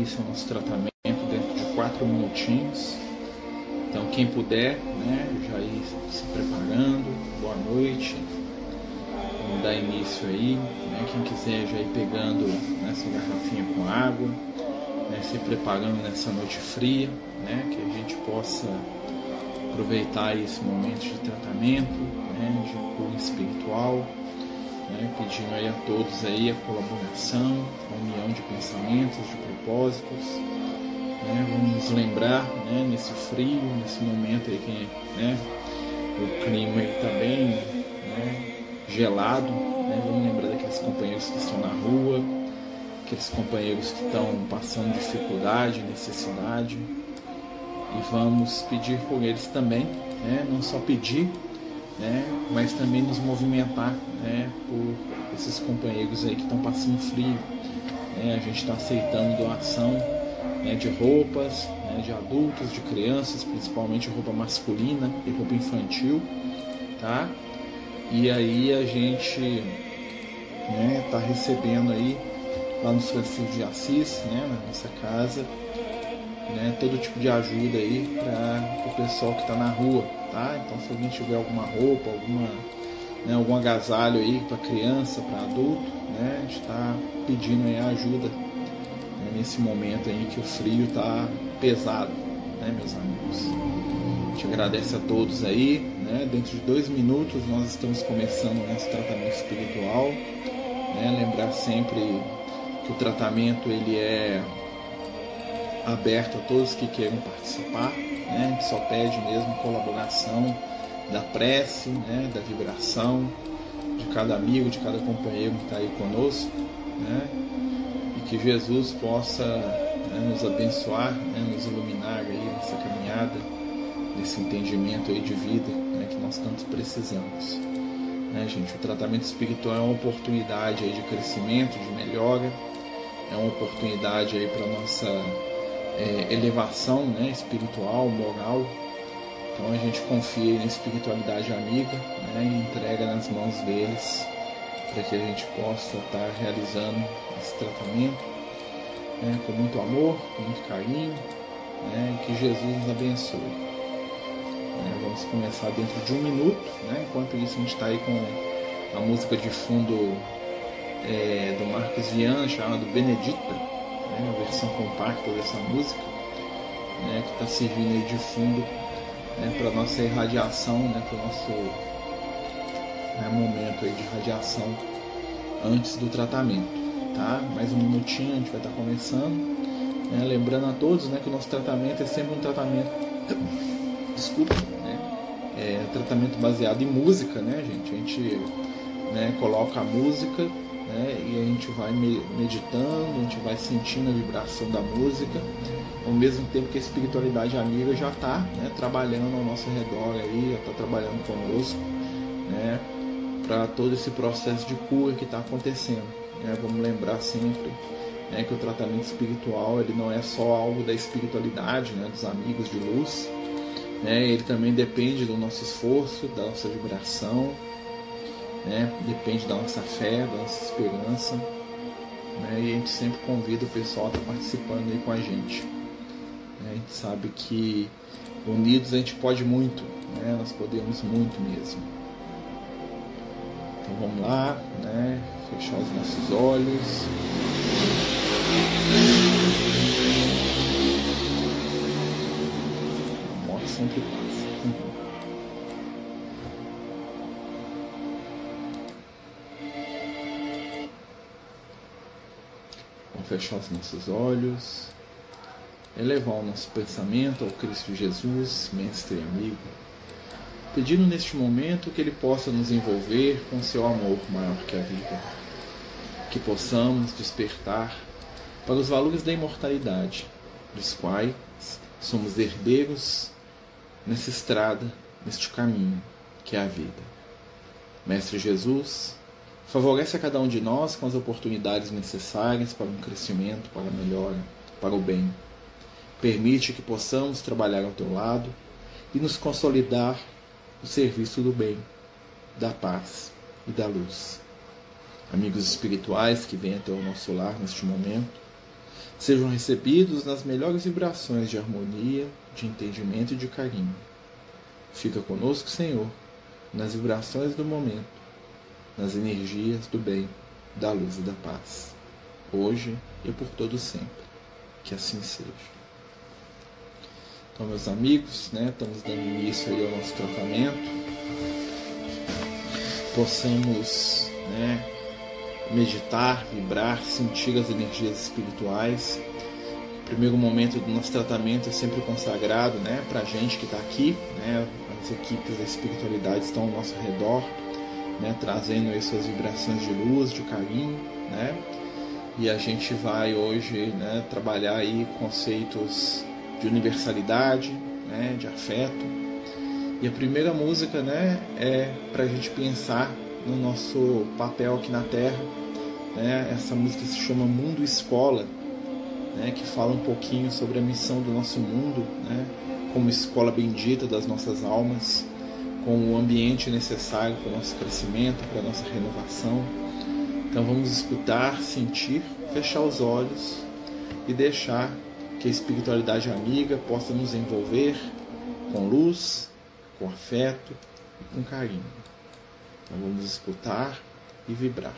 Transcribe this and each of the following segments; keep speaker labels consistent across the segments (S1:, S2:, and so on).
S1: início ao nosso tratamento dentro de quatro minutinhos. Então, quem puder, né, já ir se preparando. Boa noite. Vamos dar início aí. Né, quem quiser já ir pegando essa garrafinha com água, né, se preparando nessa noite fria, né, que a gente possa aproveitar esse momento de tratamento, né, de cura espiritual né, pedindo aí a todos aí a colaboração, a união de pensamentos, de propósitos. Né, vamos lembrar né, nesse frio, nesse momento aí que né, o clima está bem né, gelado. Né, vamos lembrar daqueles companheiros que estão na rua, aqueles companheiros que estão passando dificuldade, necessidade. E vamos pedir por eles também, né, não só pedir, né, mas também nos movimentar né, por esses companheiros aí que estão passando frio. Né, a gente está aceitando doação né, de roupas, né, de adultos, de crianças, principalmente roupa masculina e roupa infantil, tá? E aí a gente está né, recebendo aí lá no Francisco de Assis, né, na nossa casa, né, todo tipo de ajuda aí para o pessoal que está na rua, tá? Então se alguém tiver alguma roupa, alguma, né, algum agasalho aí para criança, para adulto, né, a gente está pedindo aí ajuda né, nesse momento aí que o frio está pesado, né, meus amigos. A gente agradece a todos aí, né? Dentro de dois minutos nós estamos começando o nosso tratamento espiritual, né? Lembrar sempre que o tratamento ele é aberto a todos que queiram participar, né? Só pede mesmo colaboração da prece, né? da vibração de cada amigo, de cada companheiro que está aí conosco, né? E que Jesus possa né, nos abençoar, né, nos iluminar aí nessa caminhada, nesse entendimento aí de vida né, que nós tanto precisamos. Né, gente, o tratamento espiritual é uma oportunidade aí de crescimento, de melhora, é uma oportunidade aí para nossa é, elevação né, espiritual, moral. Então a gente confia na espiritualidade amiga né, e entrega nas mãos deles para que a gente possa estar realizando esse tratamento né, com muito amor, com muito carinho, né, que Jesus nos abençoe. É, vamos começar dentro de um minuto, né, enquanto isso a gente está aí com a música de fundo é, do Marcos Vian, chamada Benedita, né, a versão compacta dessa música, né, que está servindo de fundo né, para a nossa irradiação, né, para o nosso né, momento aí de radiação antes do tratamento. Tá? Mais um minutinho, a gente vai estar tá começando. Né? Lembrando a todos né, que o nosso tratamento é sempre um tratamento. Desculpa, né? É tratamento baseado em música, né, gente? A gente né, coloca a música né, e a gente vai meditando, a gente vai sentindo a vibração da música, ao mesmo tempo que a espiritualidade amiga já está né, trabalhando ao nosso redor aí, já está trabalhando conosco, né, para todo esse processo de cura que está acontecendo. Né? Vamos lembrar sempre né, que o tratamento espiritual ele não é só algo da espiritualidade, né, dos amigos de luz. Né? Ele também depende do nosso esforço, da nossa vibração, né? depende da nossa fé, da nossa esperança. Né? E a gente sempre convida o pessoal a estar participando aí com a gente. Né? A gente sabe que unidos a gente pode muito, né? nós podemos muito mesmo. Então vamos lá, né? fechar os nossos olhos. A morte sempre passa. Fechar os nossos olhos, elevar o nosso pensamento ao Cristo Jesus, mestre e amigo. Pedindo neste momento que Ele possa nos envolver com seu amor maior que a vida, que possamos despertar para os valores da imortalidade, dos quais somos herdeiros nessa estrada, neste caminho que é a vida. Mestre Jesus, favorece a cada um de nós com as oportunidades necessárias para um crescimento, para a melhora, para o bem. Permite que possamos trabalhar ao teu lado e nos consolidar o serviço do bem, da paz e da luz. amigos espirituais que vêm até o nosso lar neste momento, sejam recebidos nas melhores vibrações de harmonia, de entendimento e de carinho. Fica conosco, Senhor, nas vibrações do momento, nas energias do bem, da luz e da paz, hoje e por todo sempre. Que assim seja. Então, meus amigos, né, estamos dando início aí ao nosso tratamento. Possamos né, meditar, vibrar, sentir as energias espirituais. O primeiro momento do nosso tratamento é sempre consagrado né, para a gente que está aqui. Né, as equipes da espiritualidade estão ao nosso redor, né, trazendo aí suas vibrações de luz, de carinho. Né, e a gente vai hoje né, trabalhar aí conceitos de universalidade, né, de afeto. E a primeira música né, é para a gente pensar no nosso papel aqui na Terra. Né? Essa música se chama Mundo Escola, né, que fala um pouquinho sobre a missão do nosso mundo, né, como escola bendita das nossas almas, com o ambiente necessário para o nosso crescimento, para a nossa renovação. Então vamos escutar, sentir, fechar os olhos e deixar que a espiritualidade amiga possa nos envolver com luz, com afeto com carinho. Então vamos escutar e vibrar.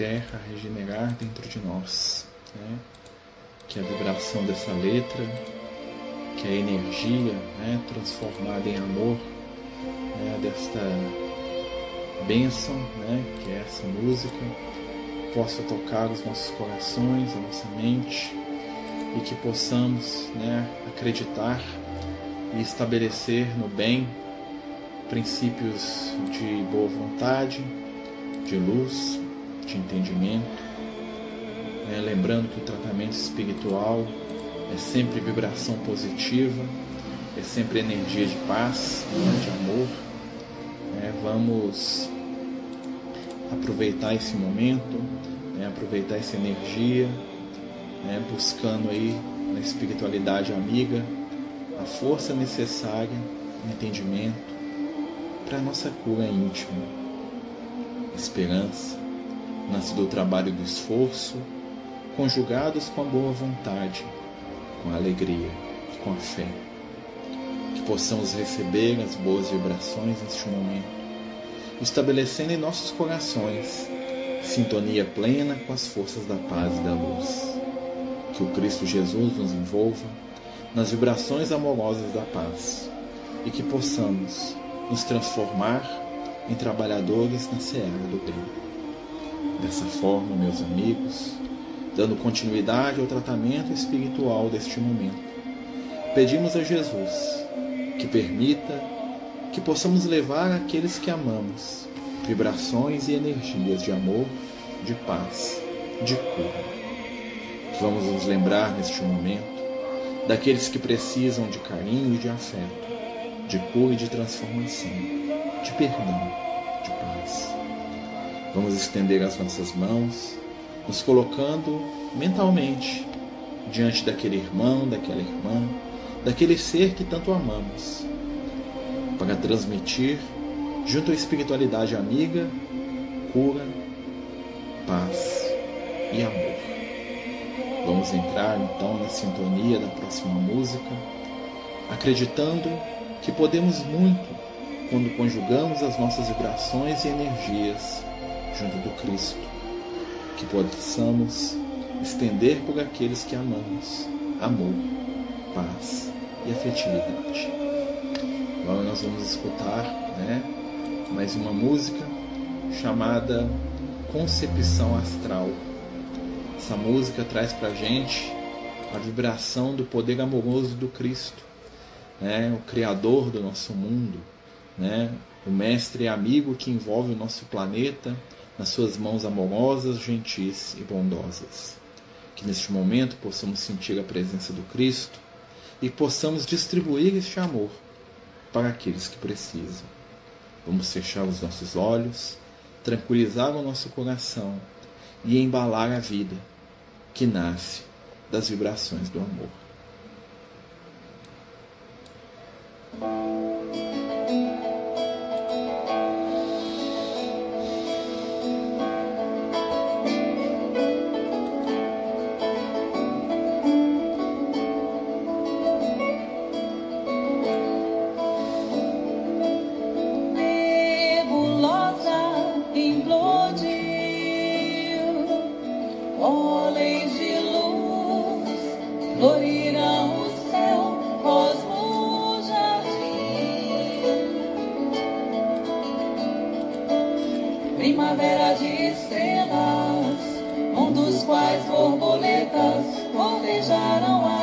S1: Terra regenerar dentro de nós. Né? Que a vibração dessa letra, que a energia né, transformada em amor né, desta bênção, né, que é essa música, possa tocar os nossos corações, a nossa mente. E que possamos né, acreditar e estabelecer no bem princípios de boa vontade, de luz, de entendimento. Né? Lembrando que o tratamento espiritual é sempre vibração positiva, é sempre energia de paz, né? de amor. Né? Vamos aproveitar esse momento, aproveitar essa energia, buscando aí na espiritualidade amiga a força necessária, o entendimento para a nossa cura íntima, esperança, nasce do trabalho do esforço, conjugados com a boa vontade, com a alegria e com a fé. Que possamos receber as boas vibrações neste momento, estabelecendo em nossos corações sintonia plena com as forças da paz e da luz. Que o Cristo Jesus nos envolva nas vibrações amorosas da paz e que possamos nos transformar em trabalhadores na seara do bem. Dessa forma, meus amigos, dando continuidade ao tratamento espiritual deste momento, pedimos a Jesus que permita que possamos levar àqueles que amamos vibrações e energias de amor, de paz, de cura. Vamos nos lembrar neste momento daqueles que precisam de carinho e de afeto, de cura e de transformação, de perdão. Vamos estender as nossas mãos, nos colocando mentalmente diante daquele irmão, daquela irmã, daquele ser que tanto amamos, para transmitir, junto à espiritualidade amiga, cura, paz e amor. Vamos entrar então na sintonia da próxima música, acreditando que podemos muito quando conjugamos as nossas vibrações e energias junto do Cristo, que possamos estender por aqueles que amamos amor, paz e afetividade. Agora nós vamos escutar né, mais uma música chamada Concepção Astral. Essa música traz para gente a vibração do poder amoroso do Cristo, né, o Criador do nosso mundo, né, o Mestre e amigo que envolve o nosso planeta nas suas mãos amorosas, gentis e bondosas. Que neste momento possamos sentir a presença do Cristo e possamos distribuir este amor para aqueles que precisam. Vamos fechar os nossos olhos, tranquilizar o nosso coração e embalar a vida que nasce das vibrações do amor.
S2: Primavera de estrelas, um dos quais borboletas voltejaram astros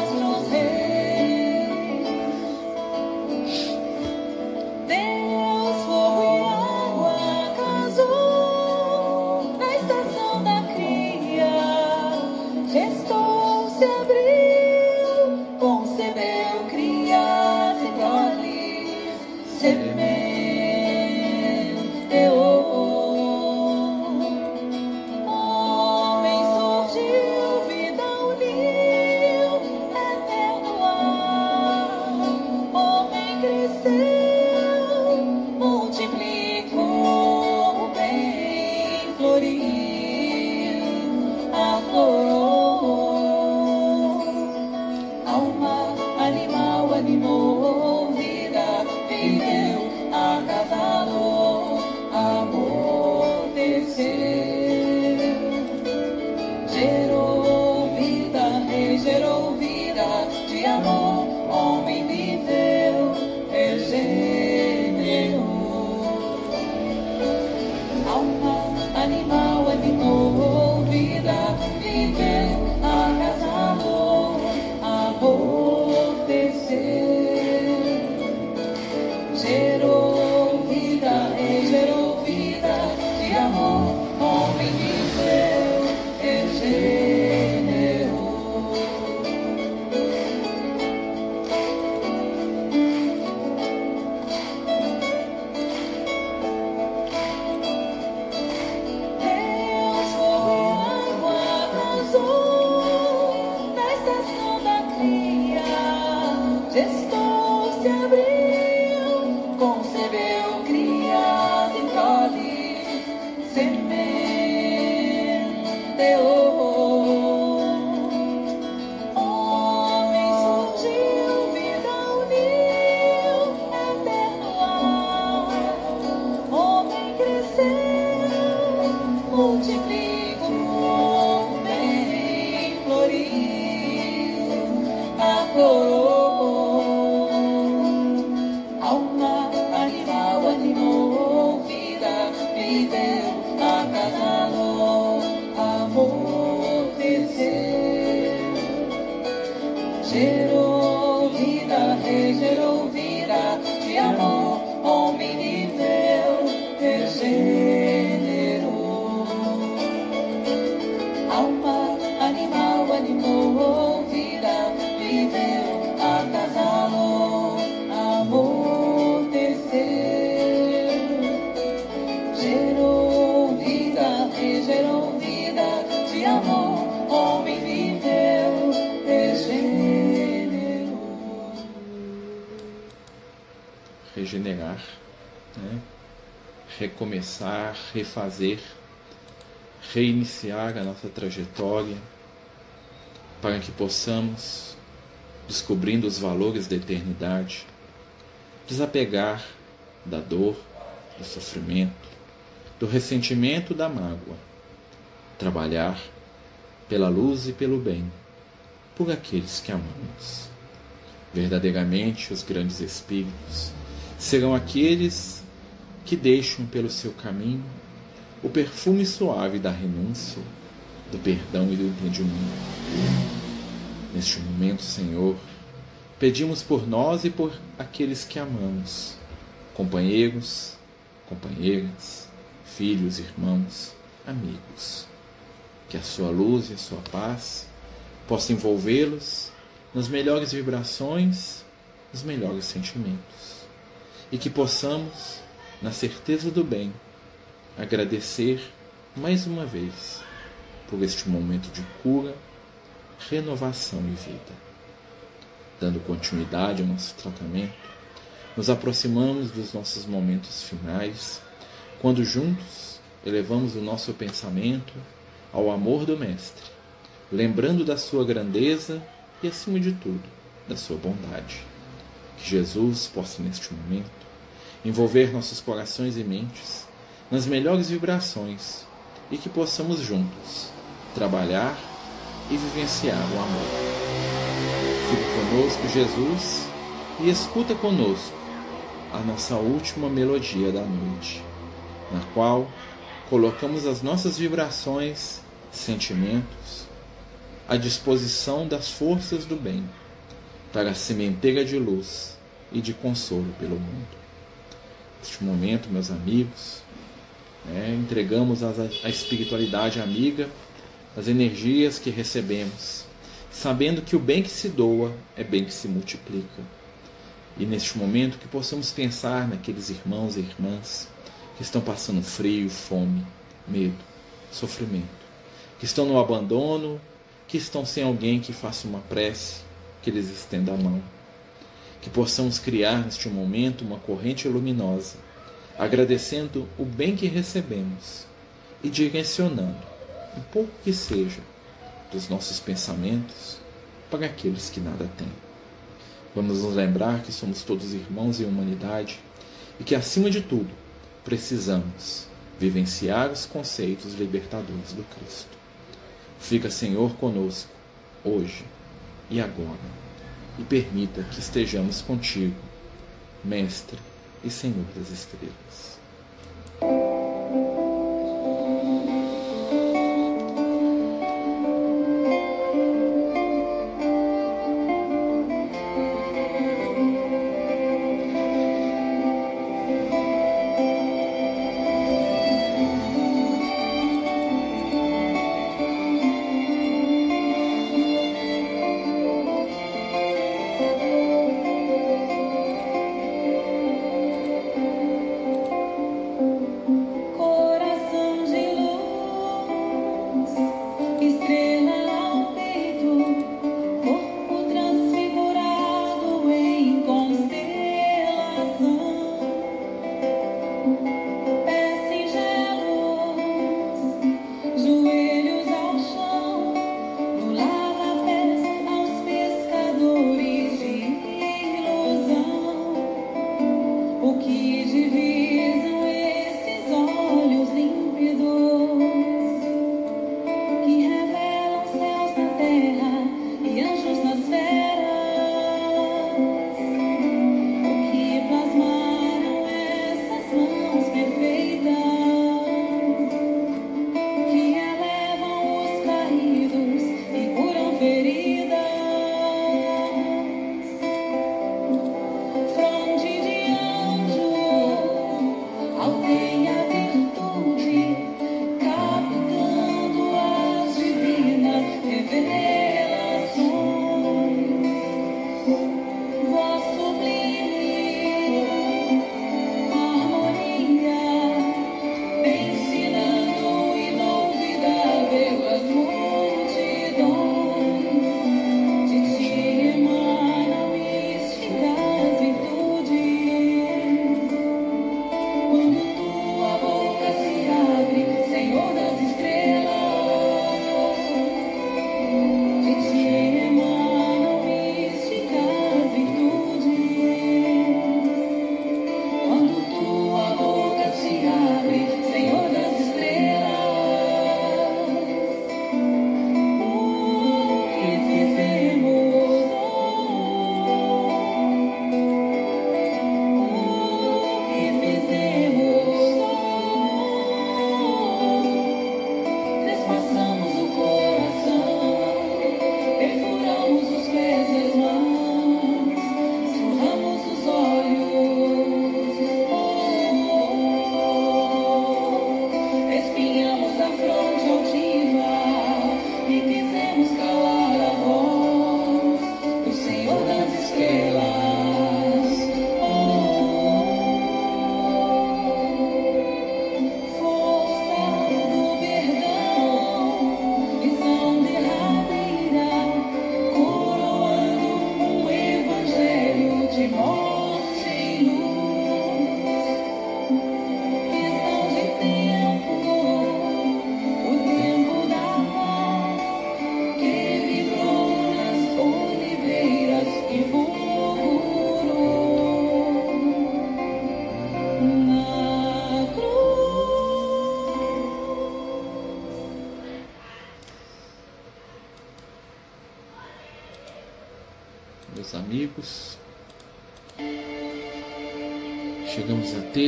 S2: Alma, animal, animou, Gerou vida, regerou vida, de amor, homem viveu, regenerou.
S1: Regenerar, né? recomeçar, refazer, reiniciar a nossa trajetória para que possamos, descobrindo os valores da eternidade, desapegar da dor, do sofrimento, do ressentimento, da mágoa, trabalhar pela luz e pelo bem, por aqueles que amamos. Verdadeiramente, os grandes espíritos serão aqueles que deixam pelo seu caminho o perfume suave da renúncia, do perdão e do entendimento. Neste momento, Senhor, pedimos por nós e por aqueles que amamos, companheiros, companheiras, filhos, irmãos, amigos. Que a sua luz e a sua paz possam envolvê-los nas melhores vibrações, nos melhores sentimentos. E que possamos, na certeza do bem, agradecer mais uma vez por este momento de cura, renovação e vida. Dando continuidade ao nosso tratamento, nos aproximamos dos nossos momentos finais, quando juntos elevamos o nosso pensamento ao amor do Mestre, lembrando da sua grandeza e, acima de tudo, da sua bondade. Que Jesus possa, neste momento, envolver nossos corações e mentes nas melhores vibrações e que possamos juntos trabalhar e vivenciar o amor. Fique conosco, Jesus, e escuta conosco a nossa última melodia da noite, na qual colocamos as nossas vibrações, sentimentos, à disposição das forças do bem, para a sementeira de luz e de consolo pelo mundo. Neste momento, meus amigos, né, entregamos a espiritualidade amiga, as energias que recebemos, sabendo que o bem que se doa é bem que se multiplica. E neste momento que possamos pensar naqueles irmãos e irmãs que estão passando frio, fome, medo, sofrimento, que estão no abandono, que estão sem alguém que faça uma prece, que lhes estenda a mão. Que possamos criar neste momento uma corrente luminosa, agradecendo o bem que recebemos e direcionando, um pouco que seja, dos nossos pensamentos para aqueles que nada têm. Vamos nos lembrar que somos todos irmãos em humanidade e que, acima de tudo, precisamos vivenciar os conceitos libertadores do Cristo. Fica, Senhor, conosco, hoje e agora, e permita que estejamos contigo, Mestre e Senhor das estrelas.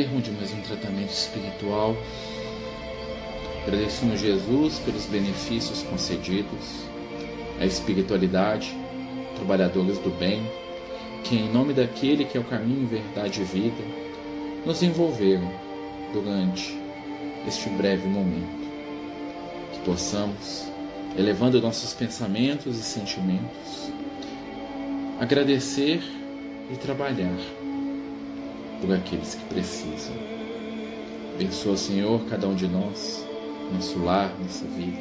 S1: Termo de mais um tratamento espiritual. Agradecemos Jesus pelos benefícios concedidos, a espiritualidade, trabalhadores do bem, que em nome daquele que é o caminho, verdade e vida, nos envolveram durante este breve momento. Que possamos, elevando nossos pensamentos e sentimentos, agradecer e trabalhar por aqueles que precisam. Abençoa, Senhor, cada um de nós, nosso lar, nossa vida,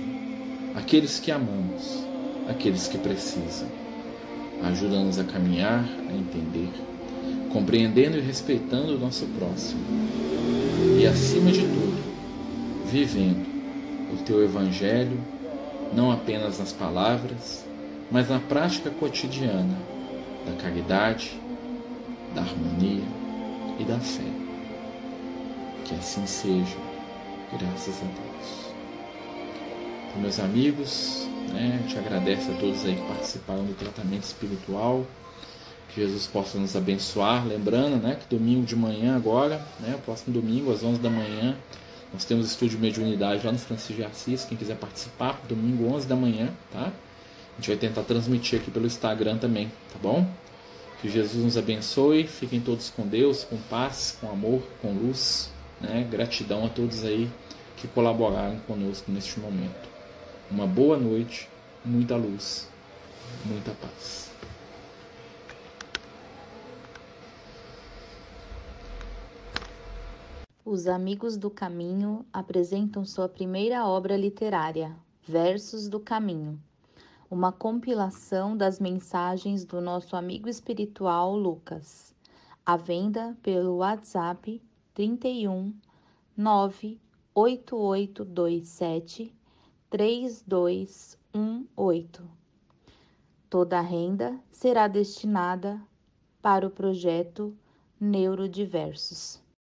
S1: aqueles que amamos, aqueles que precisam. Ajuda-nos a caminhar, a entender, compreendendo e respeitando o nosso próximo. E, acima de tudo, vivendo o teu Evangelho, não apenas nas palavras, mas na prática cotidiana da caridade, da harmonia e da fé. Que assim seja, graças a Deus. Então, meus amigos, né, te agradeço a todos aí que participaram do tratamento espiritual. Que Jesus possa nos abençoar. Lembrando né, que domingo de manhã, agora, né, próximo domingo, às 11 da manhã, nós temos estúdio Mediunidade lá no Francisco de Assis. Quem quiser participar, domingo 11 da manhã, tá? A gente vai tentar transmitir aqui pelo Instagram também, tá bom? Que Jesus nos abençoe. Fiquem todos com Deus, com paz, com amor, com luz. Né? Gratidão a todos aí que colaboraram conosco neste momento. Uma boa noite, muita luz, muita paz.
S3: Os Amigos do Caminho apresentam sua primeira obra literária, Versos do Caminho, uma compilação das mensagens do nosso amigo espiritual Lucas, à venda pelo WhatsApp 31 98827 3218. Toda a renda será destinada para o projeto Neurodiversos.